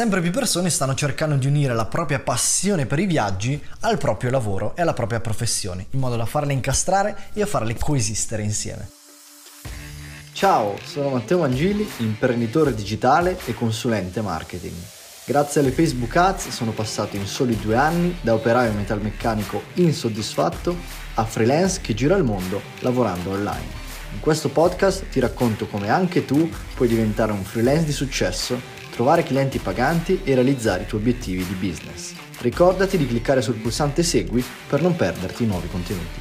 sempre più persone stanno cercando di unire la propria passione per i viaggi al proprio lavoro e alla propria professione, in modo da farle incastrare e a farle coesistere insieme. Ciao, sono Matteo Mangili, imprenditore digitale e consulente marketing. Grazie alle Facebook Ads sono passato in soli due anni da operaio metalmeccanico insoddisfatto a freelance che gira il mondo lavorando online. In questo podcast ti racconto come anche tu puoi diventare un freelance di successo, trovare clienti paganti e realizzare i tuoi obiettivi di business. Ricordati di cliccare sul pulsante segui per non perderti i nuovi contenuti.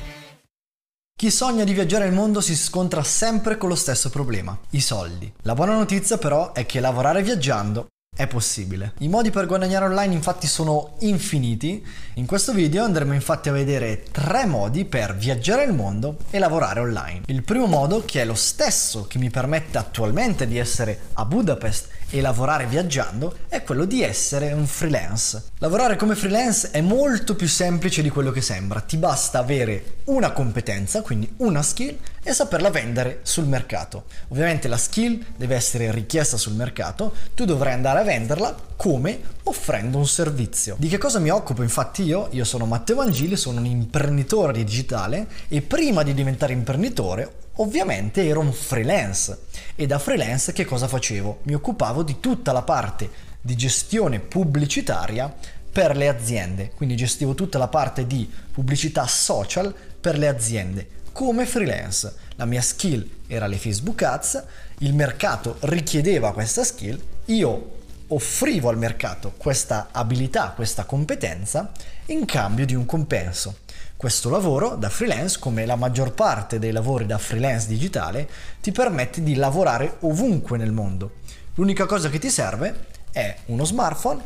Chi sogna di viaggiare il mondo si scontra sempre con lo stesso problema, i soldi. La buona notizia però è che lavorare viaggiando è possibile. I modi per guadagnare online infatti sono infiniti. In questo video andremo infatti a vedere tre modi per viaggiare il mondo e lavorare online. Il primo modo, che è lo stesso che mi permette attualmente di essere a Budapest e lavorare viaggiando, è quello di essere un freelance. Lavorare come freelance è molto più semplice di quello che sembra. Ti basta avere una competenza, quindi una skill, e saperla vendere sul mercato. Ovviamente la skill deve essere richiesta sul mercato, tu dovrai andare a venderla come offrendo un servizio. Di che cosa mi occupo infatti io? Io sono Matteo Vangili, sono un imprenditore digitale e prima di diventare imprenditore ovviamente ero un freelance e da freelance che cosa facevo? Mi occupavo di tutta la parte di gestione pubblicitaria per le aziende, quindi gestivo tutta la parte di pubblicità social per le aziende come freelance. La mia skill era le Facebook Ads, il mercato richiedeva questa skill, io offrivo al mercato questa abilità, questa competenza in cambio di un compenso. Questo lavoro da freelance, come la maggior parte dei lavori da freelance digitale, ti permette di lavorare ovunque nel mondo. L'unica cosa che ti serve è uno smartphone,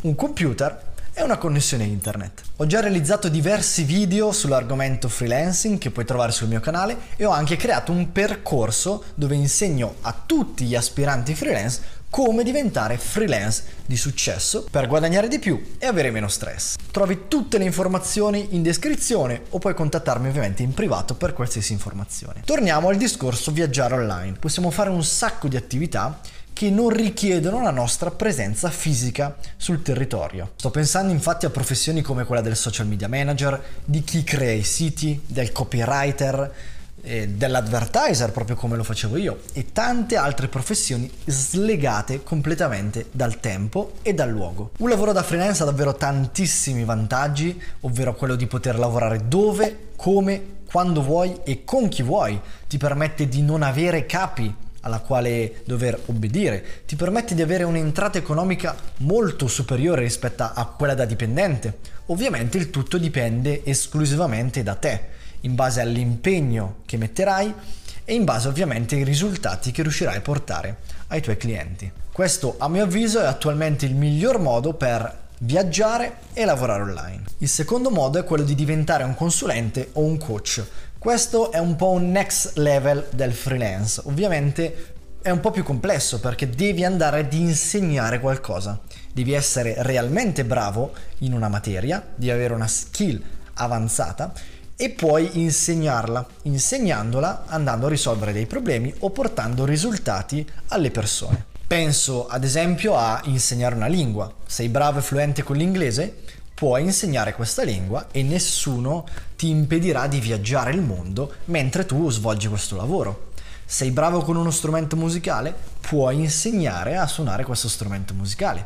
un computer e una connessione internet. Ho già realizzato diversi video sull'argomento freelancing che puoi trovare sul mio canale e ho anche creato un percorso dove insegno a tutti gli aspiranti freelance come diventare freelance di successo per guadagnare di più e avere meno stress. Trovi tutte le informazioni in descrizione o puoi contattarmi ovviamente in privato per qualsiasi informazione. Torniamo al discorso viaggiare online. Possiamo fare un sacco di attività che non richiedono la nostra presenza fisica sul territorio. Sto pensando infatti a professioni come quella del social media manager, di chi crea i siti, del copywriter, eh, dell'advertiser proprio come lo facevo io e tante altre professioni slegate completamente dal tempo e dal luogo. Un lavoro da freelance ha davvero tantissimi vantaggi, ovvero quello di poter lavorare dove, come, quando vuoi e con chi vuoi. Ti permette di non avere capi alla quale dover obbedire, ti permette di avere un'entrata economica molto superiore rispetto a quella da dipendente. Ovviamente il tutto dipende esclusivamente da te in base all'impegno che metterai e in base ovviamente ai risultati che riuscirai a portare ai tuoi clienti. Questo a mio avviso è attualmente il miglior modo per viaggiare e lavorare online. Il secondo modo è quello di diventare un consulente o un coach. Questo è un po' un next level del freelance. Ovviamente è un po' più complesso perché devi andare ad insegnare qualcosa. Devi essere realmente bravo in una materia, devi avere una skill avanzata e puoi insegnarla, insegnandola andando a risolvere dei problemi o portando risultati alle persone. Penso ad esempio a insegnare una lingua. Sei bravo e fluente con l'inglese? Puoi insegnare questa lingua e nessuno ti impedirà di viaggiare il mondo mentre tu svolgi questo lavoro. Sei bravo con uno strumento musicale? Puoi insegnare a suonare questo strumento musicale.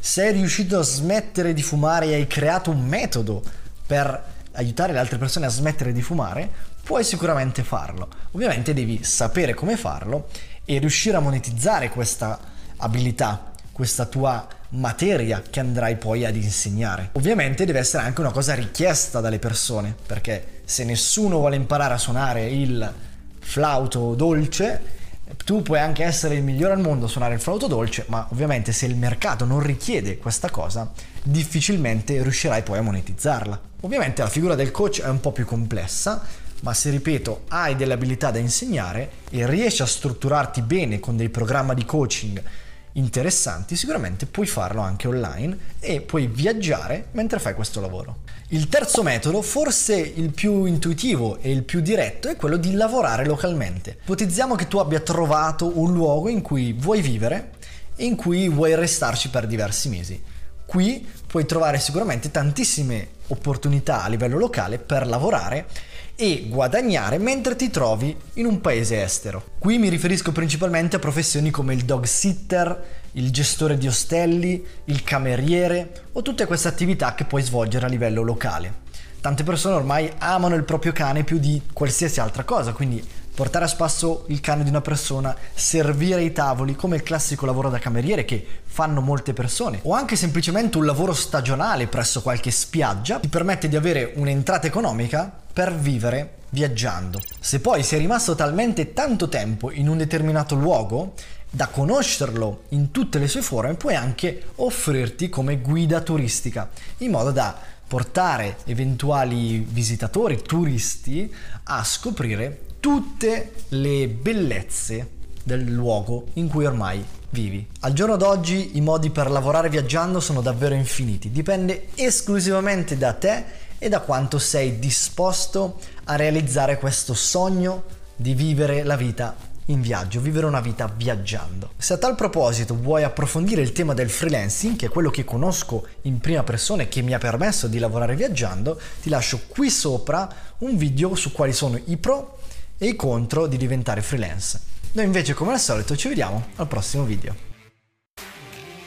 Sei riuscito a smettere di fumare e hai creato un metodo per aiutare le altre persone a smettere di fumare, puoi sicuramente farlo. Ovviamente devi sapere come farlo e riuscire a monetizzare questa abilità, questa tua materia che andrai poi ad insegnare. Ovviamente deve essere anche una cosa richiesta dalle persone, perché se nessuno vuole imparare a suonare il flauto dolce, tu puoi anche essere il migliore al mondo a suonare il flauto dolce, ma ovviamente se il mercato non richiede questa cosa, difficilmente riuscirai poi a monetizzarla. Ovviamente la figura del coach è un po' più complessa, ma se ripeto hai delle abilità da insegnare e riesci a strutturarti bene con dei programmi di coaching interessanti, sicuramente puoi farlo anche online e puoi viaggiare mentre fai questo lavoro. Il terzo metodo, forse il più intuitivo e il più diretto, è quello di lavorare localmente. Ipotizziamo che tu abbia trovato un luogo in cui vuoi vivere e in cui vuoi restarci per diversi mesi. Qui puoi trovare sicuramente tantissime opportunità a livello locale per lavorare e guadagnare mentre ti trovi in un paese estero. Qui mi riferisco principalmente a professioni come il dog sitter, il gestore di ostelli, il cameriere o tutte queste attività che puoi svolgere a livello locale. Tante persone ormai amano il proprio cane più di qualsiasi altra cosa, quindi portare a spasso il cane di una persona, servire i tavoli come il classico lavoro da cameriere che fanno molte persone o anche semplicemente un lavoro stagionale presso qualche spiaggia ti permette di avere un'entrata economica per vivere viaggiando. Se poi sei rimasto talmente tanto tempo in un determinato luogo da conoscerlo in tutte le sue forme, puoi anche offrirti come guida turistica, in modo da portare eventuali visitatori, turisti, a scoprire tutte le bellezze del luogo in cui ormai vivi. Al giorno d'oggi i modi per lavorare viaggiando sono davvero infiniti, dipende esclusivamente da te e da quanto sei disposto a realizzare questo sogno di vivere la vita in viaggio, vivere una vita viaggiando. Se a tal proposito vuoi approfondire il tema del freelancing, che è quello che conosco in prima persona e che mi ha permesso di lavorare viaggiando, ti lascio qui sopra un video su quali sono i pro e i contro di diventare freelance. Noi invece come al solito ci vediamo al prossimo video.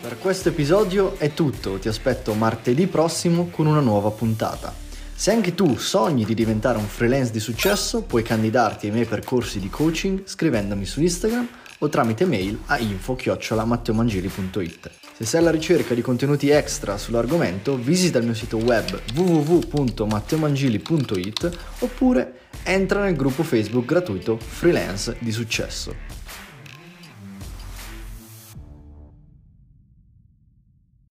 Per questo episodio è tutto, ti aspetto martedì prossimo con una nuova puntata. Se anche tu sogni di diventare un freelance di successo, puoi candidarti ai miei percorsi di coaching scrivendomi su Instagram o tramite mail a info-matteomangeli.it. Se sei alla ricerca di contenuti extra sull'argomento, visita il mio sito web www.matteomangeli.it oppure entra nel gruppo Facebook gratuito Freelance di Successo.